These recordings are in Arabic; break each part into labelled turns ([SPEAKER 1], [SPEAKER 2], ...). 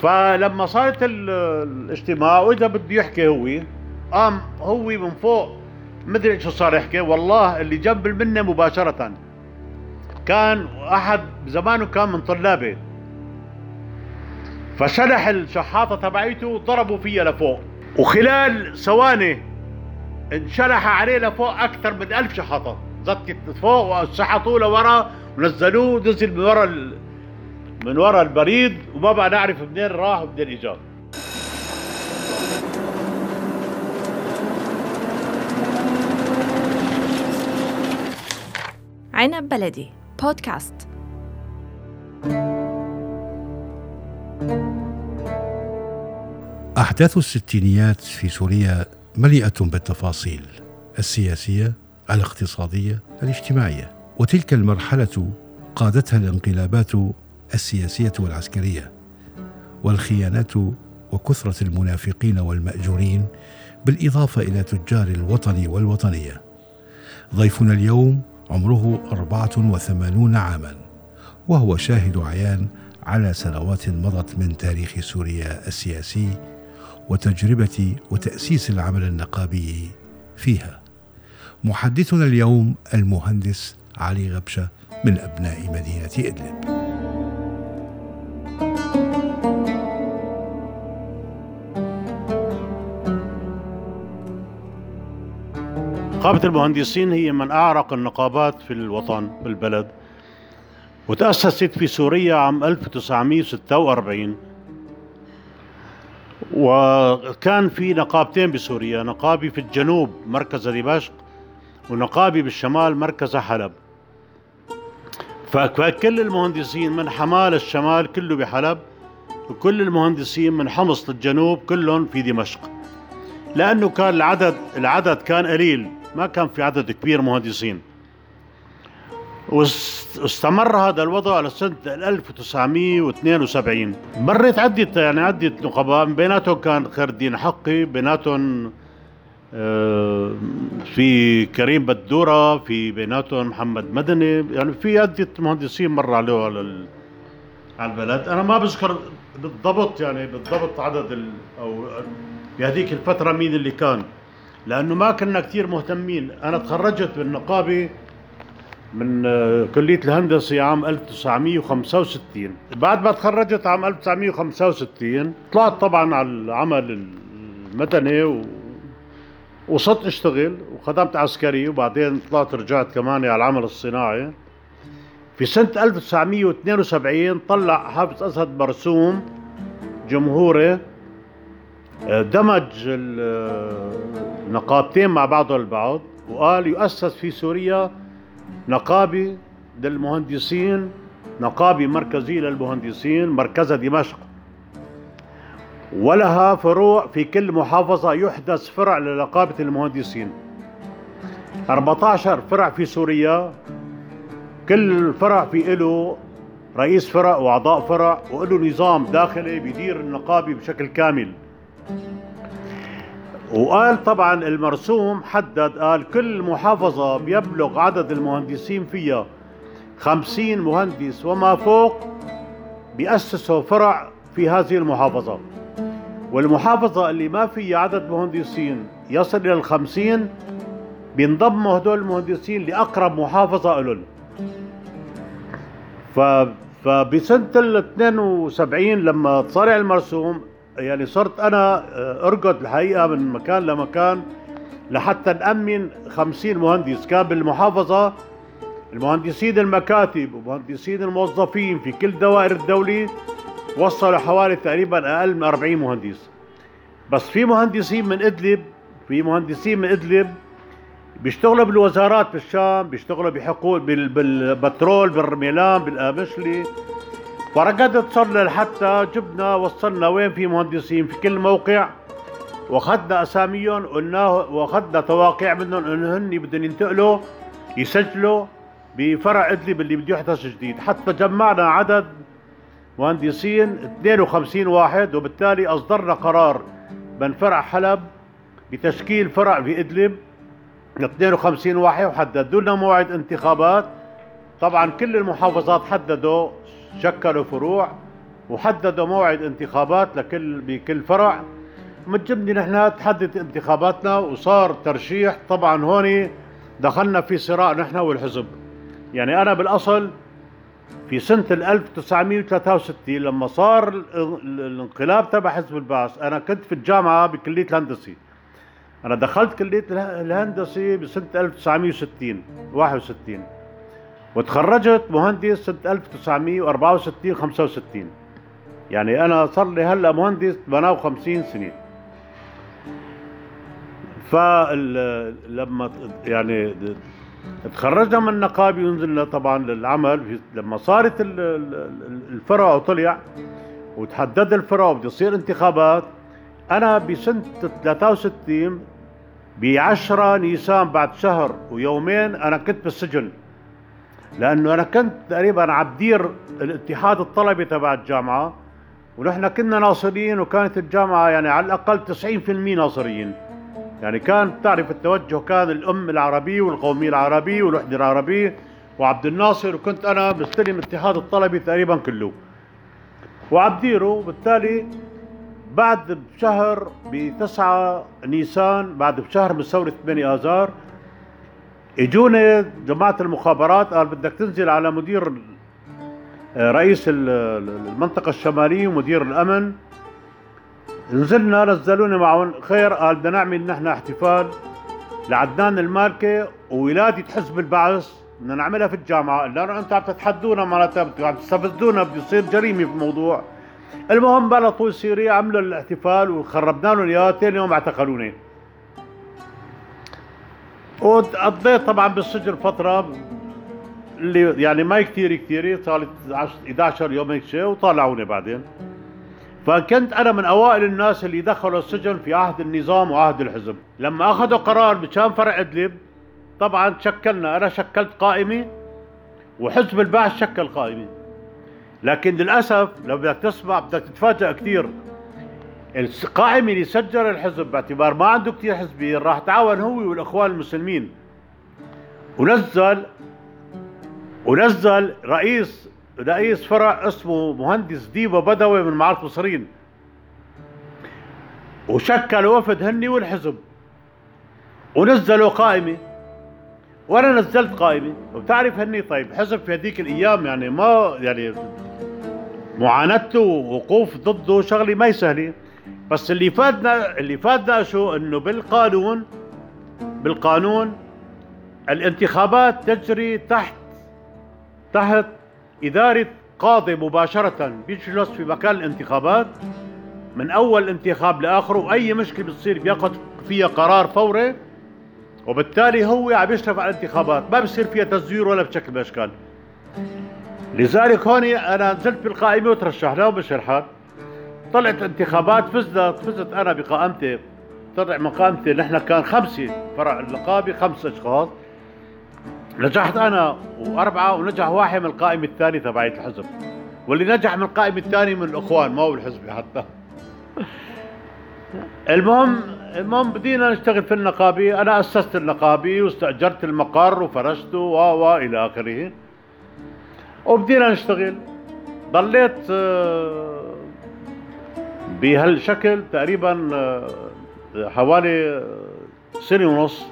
[SPEAKER 1] فلما صارت الاجتماع وإذا بده يحكي هو قام هو من فوق مدري إيش صار يحكي والله اللي جنب منه مباشرة. كان أحد زمانه كان من طلابه فشلح الشحاطة تبعيته وضربوا فيها لفوق. وخلال ثواني انشلح عليه لفوق أكثر من ألف شحاطة. زتت فوق وسحطوه لورا ونزلوه نزل من ورا من ورا البريد وما بقى نعرف منين راح ومنين اجى
[SPEAKER 2] عنب بلدي بودكاست
[SPEAKER 3] أحداث الستينيات في سوريا مليئة بالتفاصيل السياسية الاقتصادية الاجتماعية وتلك المرحلة قادتها الانقلابات السياسية والعسكرية والخيانات وكثرة المنافقين والمأجورين بالإضافة إلى تجار الوطن والوطنية. ضيفنا اليوم عمره أربعة وثمانون عاما وهو شاهد عيان على سنوات مضت من تاريخ سوريا السياسي وتجربة وتأسيس العمل النقابي فيها. محدثنا اليوم المهندس علي غبشة من أبناء مدينة إدلب.
[SPEAKER 1] نقابة المهندسين هي من أعرق النقابات في الوطن بالبلد وتأسست في سوريا عام 1946 وكان في نقابتين بسوريا نقابي في الجنوب مركز دمشق ونقابي بالشمال مركز حلب. فكل المهندسين من حمال الشمال كله بحلب وكل المهندسين من حمص للجنوب كلهم في دمشق. لأنه كان العدد العدد كان قليل. ما كان في عدد كبير مهندسين. واستمر هذا الوضع لسنة 1972 مرت عدة يعني عدة نقباء بيناتهم كان خير الدين حقي بيناتهم آه، في كريم بدورة في بيناتهم محمد مدني. يعني في عدة مهندسين مر عليه على على البلد. أنا ما بذكر بالضبط يعني بالضبط عدد أو بهذيك الفترة مين اللي كان. لأنه ما كنا كثير مهتمين. أنا تخرجت بالنقابه من آه، كلية الهندسة عام 1965 بعد ما تخرجت عام 1965 طلعت طبعا على العمل المدني و... وصرت أشتغل وخدمت عسكري وبعدين طلعت رجعت كمان على العمل الصناعي. في سنة 1972 طلع حافظ أسد مرسوم جمهوري دمج النقابتين مع بعضهم البعض وقال يؤسس في سوريا نقابة للمهندسين نقابة مركزية للمهندسين مركزها دمشق. ولها فروع في كل محافظة يحدث فرع لنقابة المهندسين. 14 فرع في سوريا كل فرع في له رئيس فرع وأعضاء فرع وله نظام داخلي بيدير النقابة بشكل كامل. وقال طبعا المرسوم حدد قال كل محافظة بيبلغ عدد المهندسين فيها خمسين مهندس وما فوق بيأسسوا فرع في هذه المحافظة. والمحافظة اللي ما فيها عدد مهندسين يصل إلى الخمسين بينضموا هدول المهندسين لأقرب محافظة لهم فبسنة ال 72 لما طلع المرسوم يعني صرت أنا آه، أرقد الحقيقة من مكان لمكان لحتى نأمن خمسين مهندس. كان بالمحافظة المهندسين المكاتب ومهندسين الموظفين في كل دوائر الدولة وصلوا حوالي تقريبا أقل من 40 مهندس. بس في مهندسين من إدلب في مهندسين من إدلب بيشتغلوا بالوزارات بالشام بيشتغلوا بحقول بالبترول بالرميلان بالآبشلي فرقدت صرنا لحتى جبنا وصلنا وين في مهندسين في كل موقع. وأخذنا أساميهم قلناه وأخذنا تواقيع منهم انه هن بدهم ينتقلوا يسجلوا بفرع إدلب اللي بده يحدث جديد. حتى جمعنا عدد مهندسين 52 واحد وبالتالي أصدرنا قرار من فرع حلب بتشكيل فرع في إدلب. 52 واحد وحددوا لنا موعد انتخابات. طبعا كل المحافظات حددوا شكلوا فروع وحددوا موعد انتخابات لكل بكل فرع. متجبني نحن تحدد انتخاباتنا وصار ترشيح. طبعا هون دخلنا في صراع نحن والحزب. يعني أنا بالأصل في سنة 1963 لما صار الانقلاب تبع حزب البعث أنا كنت في الجامعة بكلية الهندسة أنا دخلت كلية الهندسة بسنة 1960 61 وتخرجت مهندس سنة 1964 65 يعني أنا صار لي هلأ مهندس 58 سنة فلما يعني تخرجنا من النقابة ونزلنا طبعا للعمل. لما صارت الفرع وطلع وتحدد الفرع وبده يصير انتخابات أنا بسنة 63 ب 10 نيسان بعد شهر ويومين أنا كنت بالسجن. لأنه أنا كنت تقريبا عبدير الاتحاد الطلبي تبع الجامعة ونحن كنا ناصريين وكانت الجامعة يعني على الأقل 90% ناصريين. يعني كان تعرف التوجه كان الأم العربي والقومية العربي والوحدة العربية وعبد الناصر وكنت أنا بستلم اتحاد الطلبي تقريبا كله. وعبديره وبالتالي بعد بشهر بتسعة نيسان بعد بشهر من ثورة 8 آذار اجوني جماعة المخابرات قال بدك تنزل على مدير رئيس المنطقة الشمالية ومدير الأمن. نزلنا نزلونا معهم. خير قال بدنا نعمل نحن احتفال لعدنان المالكي وولادة حزب البعث بدنا نعملها في الجامعة لأنه أنتم عم تتحدونا معناتها عم تستفزونا بده يصير جريمة في الموضوع. المهم بلا طول سيري عملوا الاحتفال وخربنا لهم اياه ثاني يوم اعتقلوني. وقضيت طبعا بالسجن فترة اللي يعني ما كثير كثير صار 11 يوم هيك شيء وطلعوني بعدين. فكنت أنا من أوائل الناس اللي دخلوا السجن في عهد النظام وعهد الحزب. لما أخذوا قرار بشان فرع إدلب طبعا شكلنا أنا شكلت قائمه وحزب البعث شكل قائمه لكن للأسف لو بدك تسمع بدك تتفاجئ كثير. القائمه اللي سجل الحزب باعتبار ما عنده كثير حزبيين راح تعاون هو والإخوان المسلمين. ونزل ونزل رئيس رئيس فرع اسمه مهندس ديبا بدوي من معرض مصرين وشكل وفد هني والحزب. ونزلوا قائمة. وأنا نزلت قائمة. وبتعرف هني طيب حزب في هذيك الأيام يعني ما يعني معاناته ووقوف ضده شغلة ما سهلة. بس اللي فادنا اللي فادنا شو؟ إنه بالقانون بالقانون الانتخابات تجري تحت تحت إدارة قاضي مباشرة. بيجلس في مكان الانتخابات. من أول انتخاب لآخره وأي مشكلة بتصير بياخذ فيها قرار فوري. وبالتالي هو عم يشرف على الانتخابات. ما بصير فيها تزوير ولا بشكل من الأشكال. لذلك هون أنا نزلت بالقائمة وترشحنا وبشرحات طلعت انتخابات فزت فزت أنا بقائمتي طلع من قائمتي نحن كان خمسة فرع النقابة خمسة أشخاص. نجحت أنا وأربعة ونجح واحد من القائمة الثانية تبعت الحزب. واللي نجح من القائمة الثانية من الإخوان ما هو الحزب حتى. المهم المهم بدينا نشتغل في النقابه أنا أسست النقابه واستأجرت المقر وفرشته و و إلى آخره. وبدينا نشتغل. ضليت آه، بهالشكل تقريبا آه، حوالي آه، سنة ونص.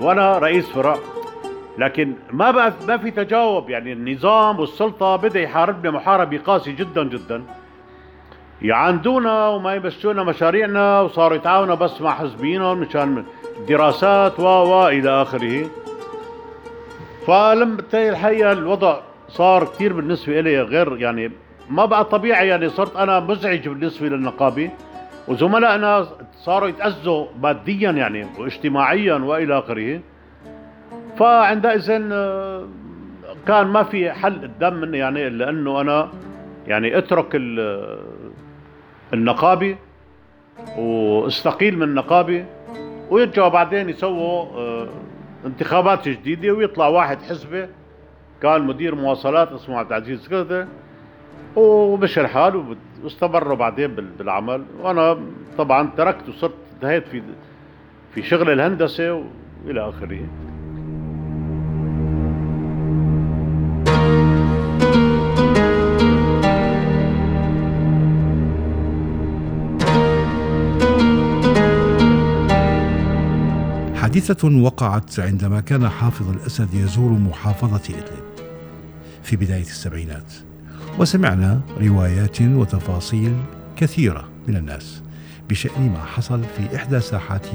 [SPEAKER 1] وأنا رئيس فرع لكن ما بقى ما في تجاوب. يعني النظام والسلطة بدأ يحاربنا محاربة قاسية جدا جدا. يعاندونا وما يمشونا مشاريعنا وصاروا يتعاونوا بس مع حزبينهم مشان دراسات و و إلى آخره. فلما الحقيقة الوضع صار كثير بالنسبة إلي غير يعني ما بقى طبيعي يعني صرت أنا مزعج بالنسبة للنقابة وزملائنا صاروا يتأذوا ماديا يعني واجتماعيا وإلى آخره. فعندئذ آه، كان ما في حل قدام مني يعني الا انه أنا يعني أترك النقابة واستقيل من النقابة ويرجعوا بعدين يسووا آه، انتخابات جديدة ويطلع واحد حزبي كان مدير مواصلات اسمه عبد العزيز كذا ومشي الحال واستمروا بعدين بالعمل. وأنا طبعا تركت وصرت انتهيت في في شغل الهندسة وإلى آخره.
[SPEAKER 3] حادثة وقعت عندما كان حافظ الأسد يزور محافظة إدلب في بداية السبعينات. وسمعنا روايات وتفاصيل كثيرة من الناس بشأن ما حصل في إحدى ساحات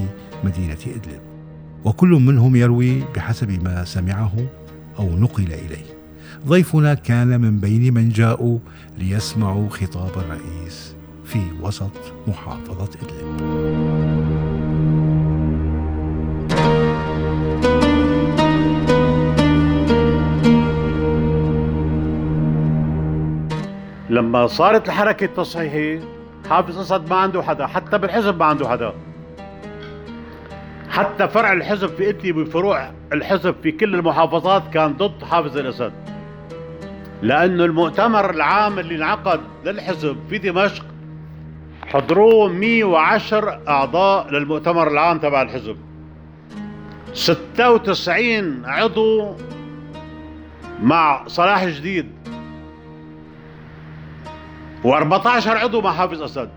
[SPEAKER 3] مدينة إدلب. وكل منهم يروي بحسب ما سمعه أو نقل إليه. ضيفنا كان من بين من جاءوا ليسمعوا خطاب الرئيس في وسط محافظة إدلب.
[SPEAKER 1] لما صارت الحركة التصحيحية حافظ أسد ما عنده حدا حتى بالحزب ما عنده حدا. حتى فرع الحزب في إدلب وفروع الحزب في كل المحافظات كان ضد حافظ الأسد. لأنه المؤتمر العام اللي انعقد للحزب في دمشق حضروه 110 أعضاء للمؤتمر العام تبع الحزب. 96 عضو مع صلاح جديد. و14 عضو مع حافظ أسد.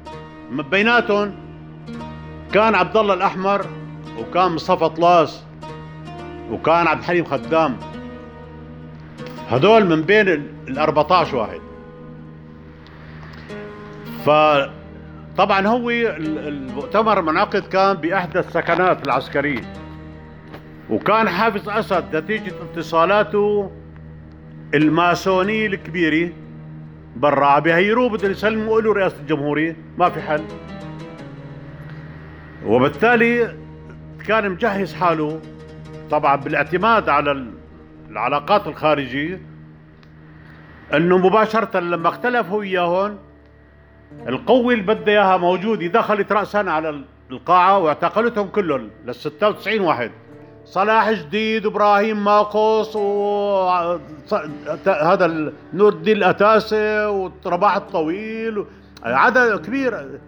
[SPEAKER 1] من بيناتهم كان عبد الله الأحمر وكان مصطفى طلاس وكان عبد الحليم خدام. هدول من بين ال 14 واحد. فطبعا هو المؤتمر المنعقد كان باحدى السكنات العسكرية. وكان حافظ أسد نتيجة اتصالاته الماسونية الكبيرة برا بيهيروه بدهم يسلموا له رئاسة الجمهورية. ما في حل. وبالتالي كان مجهز حاله طبعا بالاعتماد على العلاقات الخارجية إنه مباشرة لما اختلفوا وياهم القوة اللي بدها إياها موجودة دخلت رأسا على القاعة واعتقلتهم كلهم لل 96 واحد. صلاح جديد وابراهيم ماقوس وهذا نور الدين الأتاسي ورباح الطويل عدد كبير.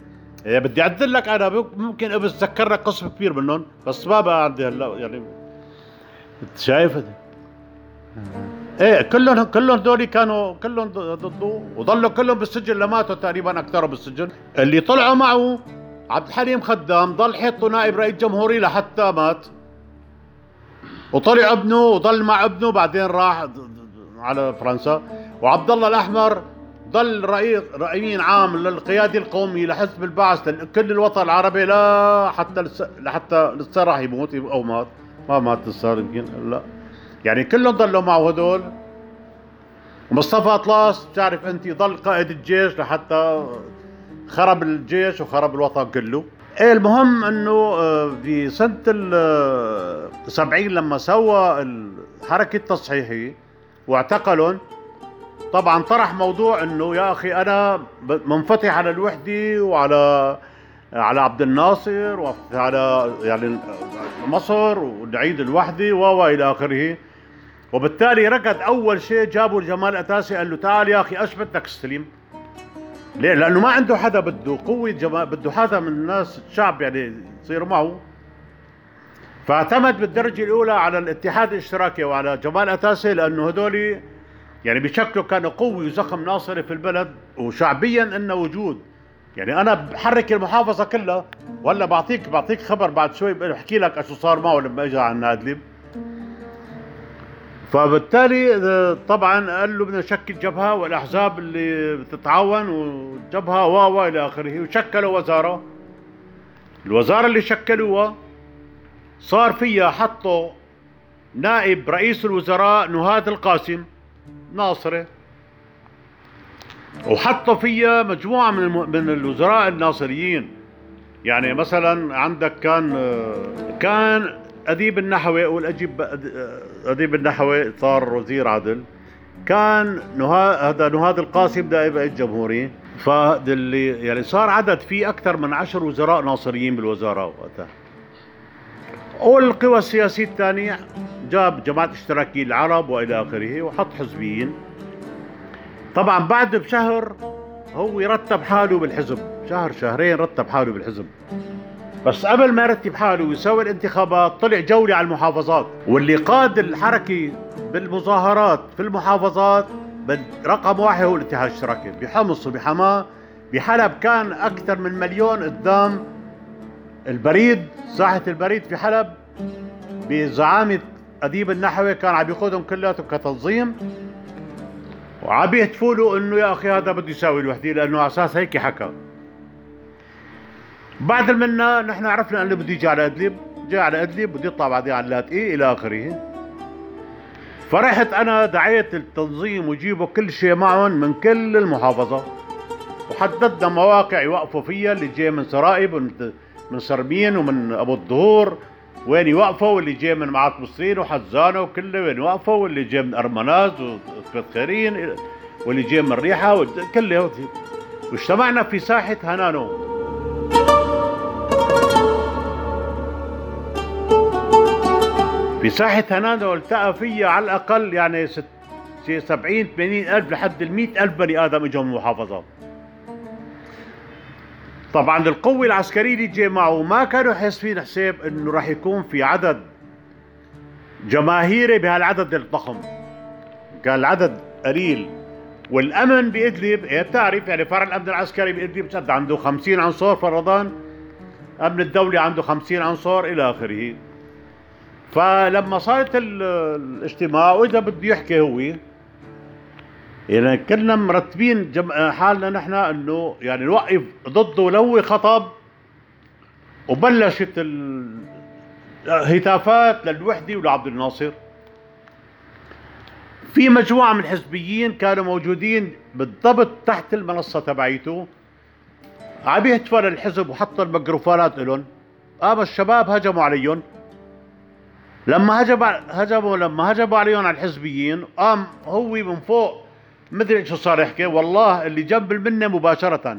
[SPEAKER 1] يعني بدي أعدل لك أنا ممكن أتذكر لك قسم كبير منهم بس ما بقى عندي هلأ يعني شايف؟ إيه كلهم كلهم دول كانوا كلهم ضده وضلوا كلهم بالسجن لماتوا تقريبا أكثرهم بالسجن. اللي طلعوا معه عبد الحليم خدام ضل حيطه نائب رئيس جمهوري لحتى مات. وطلع ابنه وضل مع ابنه بعدين راح على فرنسا. وعبد الله الأحمر ضل رئيس رئيس عام للقيادة القومي لحزب البعث لكل الوطن العربي لا حتى لحتى لسه راح يموت أو مات. ما مات لسه يمكن لا. يعني كلهم ضلوا معه هدول ومصطفى اطلاس بتعرف أنت ضل قائد الجيش لحتى خرب الجيش وخرب الوطن كله. المهم إنه آه، في سنة ال 70 آه، لما سوى الحركة التصحيحية واعتقلهم طبعا طرح موضوع إنه يا أخي أنا منفتح على الوحدة وعلى على عبد الناصر وعلى يعني مصر ونعيد الوحدة و إلى آخره. وبالتالي ركض أول شيء جابوا جمال اتاسي قال له تعال يا أخي إيش بدك استلم ليه؟ لأنه ما عنده حدا بده قوة جماعة بده حدا من الناس الشعب يعني يصير معه. فاعتمد بالدرجة الأولى على الاتحاد الاشتراكي وعلى جمال أتاسي لأنه هدول يعني بشكله كانوا قوي وزخم ناصري في البلد وشعبيا إنه وجود. يعني أنا بحرك المحافظة كلها ولا بعطيك بعطيك خبر بعد شوي بحكي لك شو صار معه لما اجى على النادلب فبالتالي طبعا قال له بدنا نشكل جبهة والأحزاب اللي بتتعاون وجبهة و إلى آخره وشكلوا وزارة. الوزارة اللي شكلوها صار فيها حطوا نائب رئيس الوزراء نهاد القاسم ناصري وحطوا فيها مجموعة من من الوزراء الناصريين. يعني مثلا عندك كان كان أديب النحوي والأجيب أديب النحوي صار وزير عدل كان هذا نهاد القاسم نائب الجمهوري فاللي يعني صار عدد في أكثر من عشر وزراء ناصريين بالوزارة وقتها. والقوى السياسية الثانية جاب جماعة اشتراكية العرب وإلى آخره وحط حزبيين. طبعا بعد بشهر هو يرتب حاله بالحزب شهر شهرين رتب حاله بالحزب. بس قبل ما يرتب حاله ويسوي الانتخابات طلع جولة على المحافظات. واللي قاد الحركة بالمظاهرات في المحافظات رقم واحد هو الاتحاد الاشتراكي. بحمص وبحماة بحلب كان أكثر من مليون قدام البريد ساحة البريد في حلب. بزعامة أديب النحوي كان عم ياخذهم كلياتهم كتنظيم. وعم يهتفوا له إنه يا أخي هذا بده يساوي الوحدة لأنه على أساس هيك حكى. بعد منا نحن عرفنا أنه بده يجي على أدلب جاء على أدلب بده يطلع بعدين على اللاتقي إلى آخره. فرحت أنا دعيت التنظيم وجيبوا كل شيء معهم من كل المحافظة. وحددنا مواقع يوقفوا فيها اللي جاي من سرائب ومن من سربين ومن أبو الظهور وين يوقفوا؟ واللي جاي من معاط مصرين وحزانة وكله وين يوقفوا؟ واللي جاي من أرمناز وثبت خيرين واللي جاي من ريحة كله واجتمعنا في ساحة هنانو. في ساحة هنانو التقى فيها على الأقل يعني ست 70 80 ألف لحد ال 100 ألف بني آدم إجوا من المحافظات طبعا القوة العسكرية اللي جاي معه ما كانوا حاسبين حساب إنه راح يكون في عدد جماهيري بهالعدد الضخم. كان العدد قليل. والأمن بإدلب إيه بتعرف يعني فرع الأمن العسكري بإدلب صد عنده 50 عنصر فرضان أمن الدولي عنده 50 عنصر إلى آخره. فلما صارت الاجتماع وإذا بده يحكي هو يعني كنا مرتبين. حالنا نحن إنه يعني نوقف ضده ولو خطب وبلشت الهتافات للوحدة ولعبد الناصر في مجموعة من الحزبيين كانوا موجودين بالضبط تحت المنصة تبعيته عم يهتفوا للحزب وحطوا الميكروفونات لهم قام الشباب هجموا عليهم لما هجم هجموا لما هجموا عليهم على الحزبيين قام هو من فوق. مدري شو صار يحكي؟ والله اللي جنب منه مباشرة.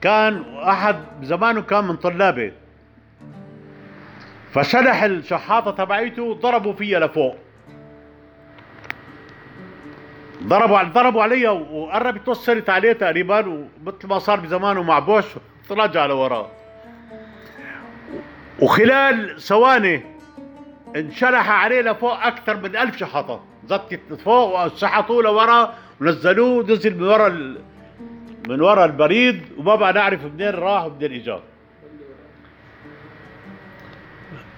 [SPEAKER 1] كان أحد زمانه كان من طلابه. فشلح الشحاطة تبعيته ضربوا فيها لفوق. ضربوا ضربوا علي وقرب توصلت عليه تقريبا ومثل ما صار بزمانه مع بوش تراجع لوراه وخلال ثواني انشلح عليه لفوق أكثر من ألف شحطه زتت فوق وسحطوه لورا ونزلوه نزل من ورا ال... من ورا البريد وما بقى نعرف منين راح ومنين إجا.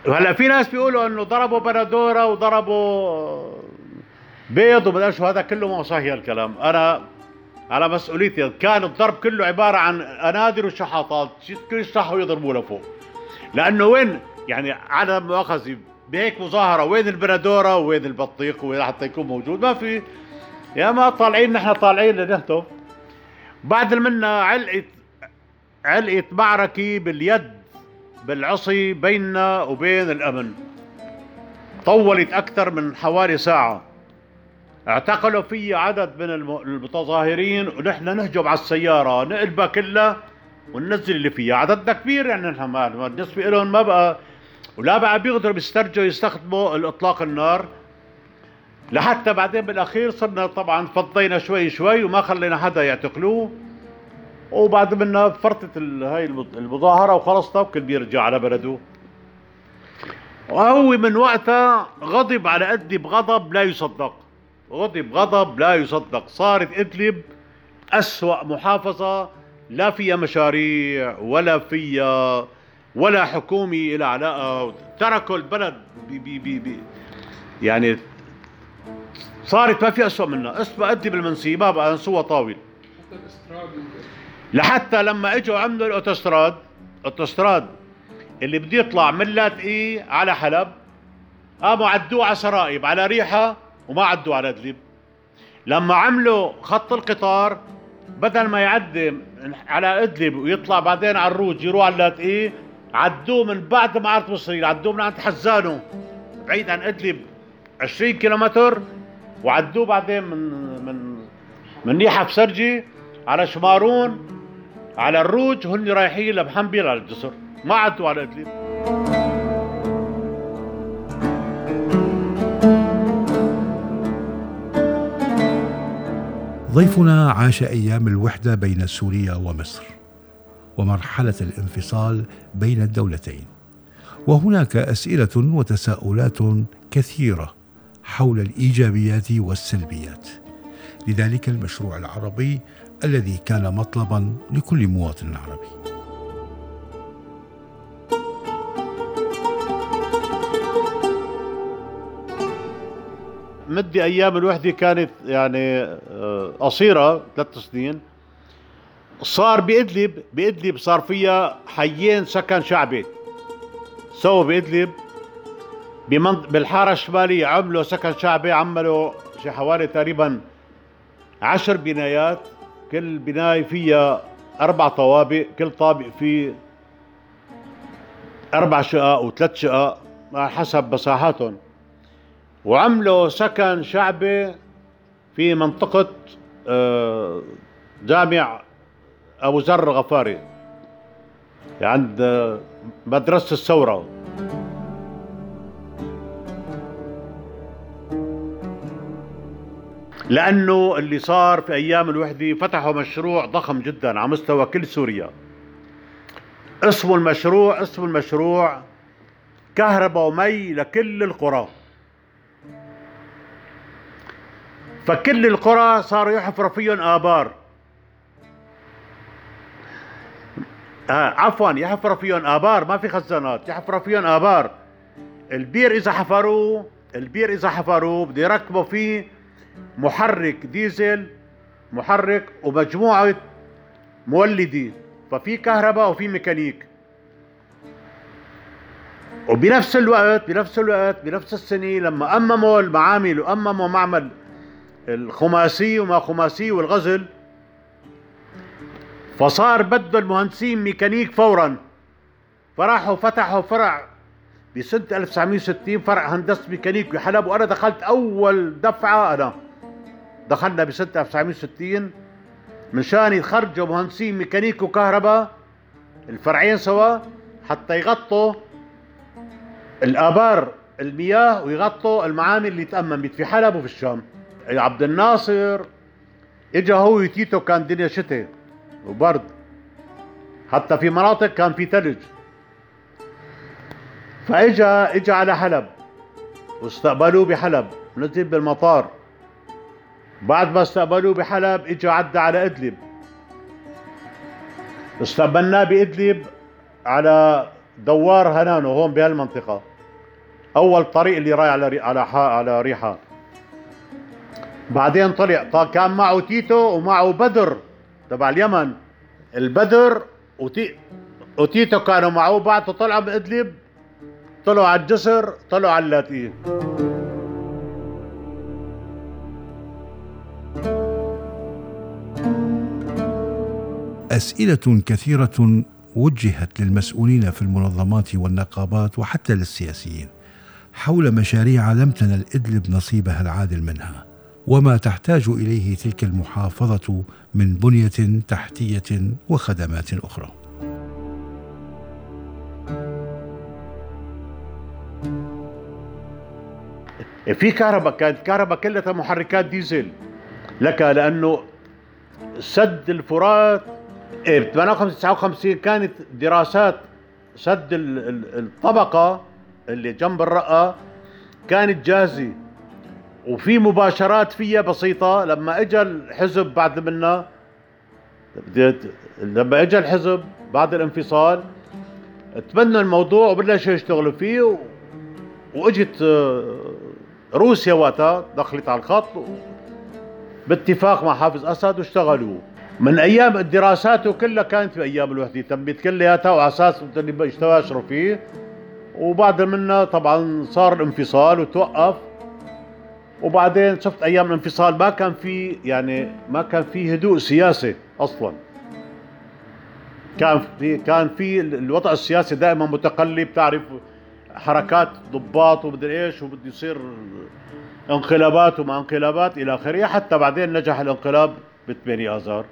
[SPEAKER 1] هلأ في ناس بيقولوا إنه ضربوا بندورة وضربوا بيض وما شو هذا كله ما صحيح الكلام. أنا على مسؤوليتي كان الضرب كله عبارة عن أنادر وشحاطات كل يصحوا يضربوا لفوق. لأنه وين؟ يعني على مؤاخذة بهيك مظاهرة. وين البندوره وين البطيخ؟ وين حتى يكون موجود؟ ما في. يا ما طالعين نحن طالعين لنهتف. بعد منا علقت علقت معركة باليد بالعصي بيننا وبين الأمن. طولت أكثر من حوالي ساعة. اعتقلوا في عدد من المتظاهرين ونحن نهجم على السيارة نقلبها كلها وننزل اللي فيها. عددنا كبير يعني نحن بالنسبة لهم ما بقى ولا بقى بيقدروا بيسترجوا يستخدموا الإطلاق النار. لحتى بعدين بالأخير صرنا طبعا فضينا شوي شوي وما خلينا حدا يعتقلوه. وبعد منا فرطت هاي المظاهرة وخلص الكل بيرجع على بلده. وهو من وقتها غضب على قدي بغضب لا يصدق. غضب غضب لا يصدق. صارت إدلب أسوأ محافظة لا فيها مشاريع ولا فيها ولا حكومي إلى علاقة. تركوا البلد بي بي بي بي. يعني صارت ما في أسوأ منها. اسمها أدي بالمنسية ما بقى نسوها طاول لحتى لما إجوا عملوا الأوتوستراد اوتوستراد اللي بده يطلع من لاذقي على حلب قاموا عدوه على سرائب على ريحة وما عدوا على أدلب. لما عملوا خط القطار بدل ما يعدي على أدلب ويطلع بعدين على الروج يروح على لاذقي عدوه من بعد معرض مصري عدوه من عند حزانه. بعيد عن إدلب 20 كيلومتر. وعدوه بعدين من من من نيحة بسرجي على شمارون على الروج هن رايحين لمحنبل على الجسر. ما عدوا على إدلب.
[SPEAKER 3] ضيفنا عاش أيام الوحدة بين سوريا ومصر. ومرحلة الانفصال بين الدولتين. وهناك أسئلة وتساؤلات كثيرة حول الإيجابيات والسلبيات. لذلك المشروع العربي الذي كان مطلبا لكل مواطن عربي.
[SPEAKER 1] مدة أيام الوحدة كانت يعني آه، قصيرة ثلاث سنين. صار بإدلب بإدلب صار فيها حيين سكن شعبي. سووا بإدلب بالحارة الشمالية عملوا سكن شعبي عملوا شي حوالي تقريبا عشر بنايات كل بناية فيها أربع طوابق كل طابق فيه أربع شقق وثلاث شقق على حسب مساحاتهم. وعملوا سكن شعبي في منطقة آه، جامع أبو ذر غفاري. عند مدرسة الثورة. لأنه اللي صار في أيام الوحدة فتحوا مشروع ضخم جدا على مستوى كل سوريا. اسمه المشروع اسمه المشروع كهرباء ومي لكل القرى. فكل القرى صاروا يحفروا فيهم آبار. آه عفوا يحفروا فيهم آبار ما في خزانات يحفروا فيهم آبار. البير إذا حفروه البير إذا حفروه بده يركبوا فيه محرك ديزل محرك ومجموعة مولدين ففي كهرباء وفي ميكانيك. وبنفس الوقت بنفس الوقت بنفس السنة لما أمموا المعامل وأمموا معمل الخماسي وما خماسي والغزل فصار بده المهندسين ميكانيك فورا. فراحوا فتحوا فرع بسنة 1960 فرع هندسة ميكانيك بحلب وأنا دخلت أول دفعة أنا دخلنا بسنة 1960 مشان يتخرجوا مهندسين ميكانيك وكهرباء الفرعين سوا حتى يغطوا الآبار المياه ويغطوا المعامل اللي تأممت في حلب وفي الشام. عبد الناصر إجا هو وتيتو كان دنيا شتاء. وبرد حتى في مناطق كان في ثلج. فإجا إجا على حلب واستقبلوه بحلب نزل بالمطار. بعد ما استقبلوه بحلب اجى عدى على إدلب. استقبلناه بإدلب على دوار هنانو هون بهالمنطقة. أول طريق اللي رايح على على على ريحة. بعدين طلع كان معه تيتو ومعه بدر. تبع اليمن. البدر وتي وتيتو كانوا معه بعد طلعوا بإدلب طلعوا على الجسر طلعوا على اللاتيه
[SPEAKER 3] أسئلة كثيرة وجهت للمسؤولين في المنظمات والنقابات وحتى للسياسيين حول مشاريع لم تنل إدلب نصيبها العادل منها. وما تحتاج إليه تلك المحافظة من بنية تحتية وخدمات أخرى.
[SPEAKER 1] في كهرباء كانت كهرباء كلها محركات ديزل. لك لأنه سد الفرات ب 58 59 كانت دراسات سد الطبقة اللي جنب الرقة كانت جاهزة. وفي مباشرات فيها بسيطة لما اجى الحزب بعد منا لما اجى الحزب بعد الانفصال تبنى الموضوع وبلشوا يشتغلوا فيه و... وإجت آه، روسيا وقتها دخلت على الخط باتفاق مع حافظ أسد واشتغلوا. من أيام الدراسات كلها كانت في أيام الوحدة تمت كلياتها وعلى أساس يشتغلوا فيه وبعد منها طبعا صار الانفصال وتوقف. وبعدين شفت أيام الانفصال ما كان في يعني ما كان في هدوء سياسي أصلا. كان في كان في الوضع السياسي دائما متقلب تعرف حركات ضباط ومدري إيش وبده يصير انقلابات وما انقلابات إلى آخره حتى بعدين نجح الانقلاب ب 8 اذار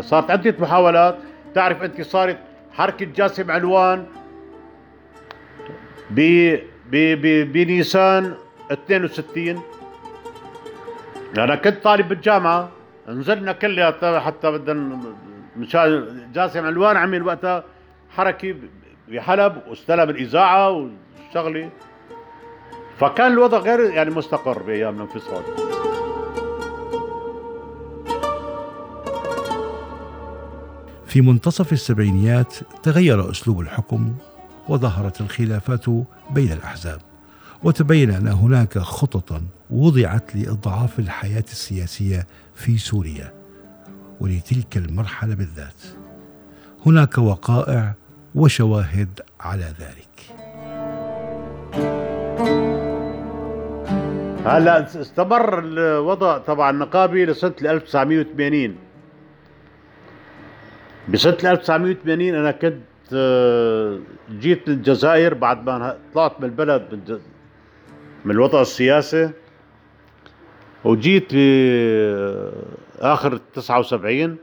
[SPEAKER 1] صارت عدة محاولات. تعرف أنت صارت حركة جاسم علوان ب بنيسان 62 أنا كنت طالب بالجامعة نزلنا كلياتنا حتى بدنا مشان جاسم علوان عمل وقتها حركة بحلب واستلم الاذاعه والشغلة. فكان الوضع غير يعني مستقر بايام الانفصال
[SPEAKER 3] في منتصف السبعينيات تغير أسلوب الحكم وظهرت الخلافات بين الأحزاب. وتبين أن هناك خططا وضعت لإضعاف الحياة السياسية في سوريا ولتلك المرحلة بالذات. هناك وقائع وشواهد على ذلك.
[SPEAKER 1] هلا استمر الوضع طبعا النقابي لسنة 1980 بسنة 1980 أنا كنت آه، جيت للجزائر بعد ما طلعت من البلد من, من الوضع السياسي. وجيت في آخر 79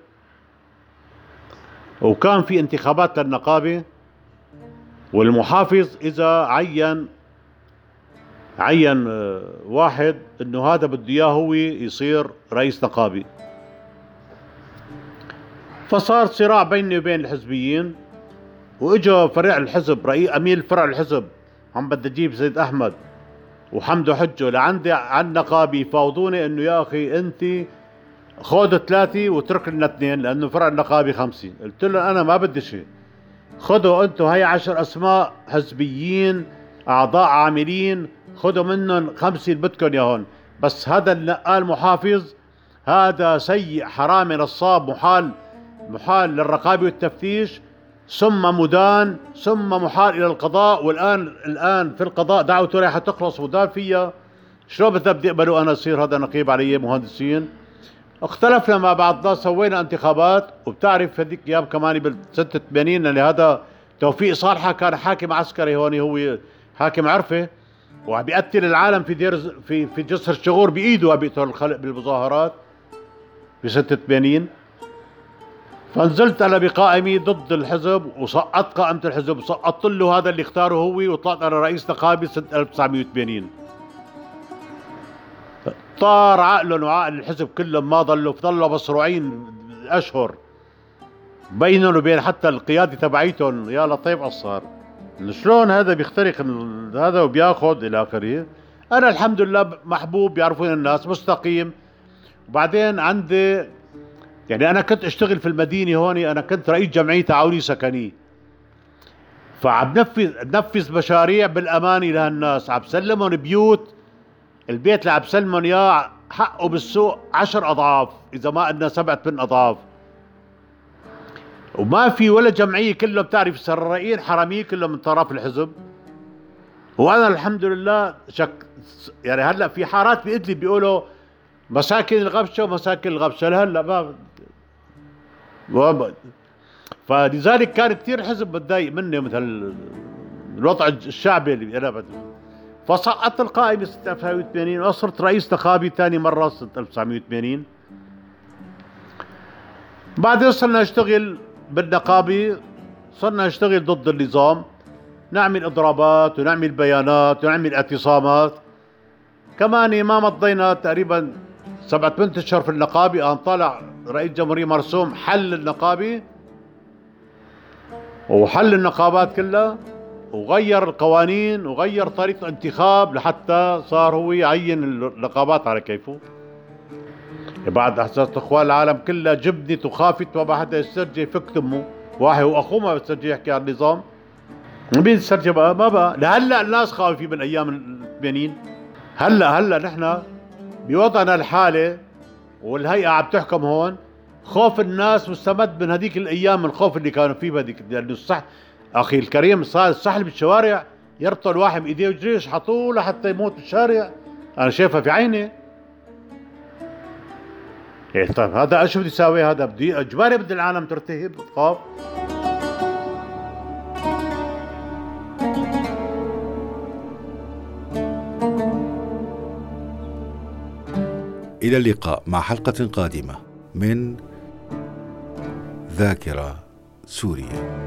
[SPEAKER 1] وكان في انتخابات للنقابة. والمحافظ إذا عين عين آه، واحد إنه هذا بده إياه هو يصير رئيس نقابي. فصار صراع بيني وبين الحزبيين. وإجا فرع الحزب رئيس امين فرع الحزب عم بدي أجيب زيد أحمد. وحمدو حجه لعندي عن نقابي يفاوضوني إنه يا أخي أنت خذ ثلاثة واترك لنا اثنين لأنه فرع النقابي خمسة. قلت له أنا ما بدي شيء. خذوا أنتم هي عشر أسماء حزبيين أعضاء عاملين خذوا منهم خمسة اللي بدكم ياهن بس هذا النقال محافظ هذا سيء حرامي نصاب محال محال للرقابة والتفتيش. ثم مدان ثم محال إلى القضاء والآن الآن في القضاء دعوته رايحه تخلص ودان فيها. شلون بدي اقبلوا أنا أصير هذا نقيب علي مهندسين. اختلفنا مع بعضنا سوينا انتخابات. وبتعرف هذيك أيام كمان بال 86 اللي هذا توفيق صالحة كان حاكم عسكري هون هو حاكم عرفة. وعم بيقتل العالم في دير في في جسر الشغور بإيده عم بيقتل الخلق بالمظاهرات. ب 86 فنزلت أنا بقائمي ضد الحزب وسقطت قائمة الحزب. وسقطت له هذا اللي اختاره هو وطلعت أنا رئيس نقابي سنة 1980 طار عقلهم وعقل الحزب كلهم ما ضلوا ضلوا مصروعين أشهر بينهم وبين حتى القيادة تبعيتهم. يا لطيف قصار شلون هذا بيخترق هذا وبياخذ إلى آخره؟ أنا الحمد لله محبوب بيعرفون الناس مستقيم. وبعدين عندي يعني أنا كنت أشتغل في المدينة هون أنا كنت رئيس جمعية تعاوني سكنيه فعم نفذ نفذ مشاريع بالأمانة لهالناس عم سلمهم بيوت. البيت اللي عم سلمهم إياه حقه بالسوق عشر أضعاف إذا ما قلنا سبعة من أضعاف. وما في ولا جمعية كلهم بتعرف سرائين حرامية كلهم من طرف الحزب. وأنا الحمد لله شك يعني هلأ في حارات بإدلب بيقولوا مساكن الغبشة ومساكن الغبشة لهلأ ما فلذلك كان كثير الحزب متضايق مني مثل الوضع الشعبي اللي أنا بدي فسقطت القائمة سنة 1980 وصرت رئيس نقابي ثاني مرة سنة 1980 بعدين صرنا نشتغل بالنقابة صرنا نشتغل ضد النظام. نعمل إضرابات ونعمل بيانات ونعمل اعتصامات. كمان ما مضينا تقريبا سبعة ثمان اشهر في النقابة قام طالع رئيس جمهورية مرسوم حل النقابة وحل النقابات كلها وغير القوانين وغير طريقة الانتخاب لحتى صار هو يعين النقابات على كيفه. بعد احساس اخوان العالم كلها جبنت وخافت وما حدا يسترجي فك تمه واحد وأخوه ما بيسترجي يحكي عن النظام. مين يسترجي بقى؟ ما بقى. لهلأ الناس خايفين من أيام الثمانين. هلأ هلأ نحن بوضعنا الحالي والهيئة عم تحكم هون. خوف الناس مستمد من هذيك الأيام الخوف اللي كانوا فيه بهذيك لأنه الصح أخي الكريم صار السحل بالشوارع يرطل واحد بايديه وجريش حطوه لحتى يموت بالشارع أنا شايفها في عيني. إيه طيب هذا شو بدي أساوي؟ هذا بدي إجباري بدي العالم ترتهب تخاف
[SPEAKER 3] إلى اللقاء مع حلقة قادمة من ذاكرة سوريا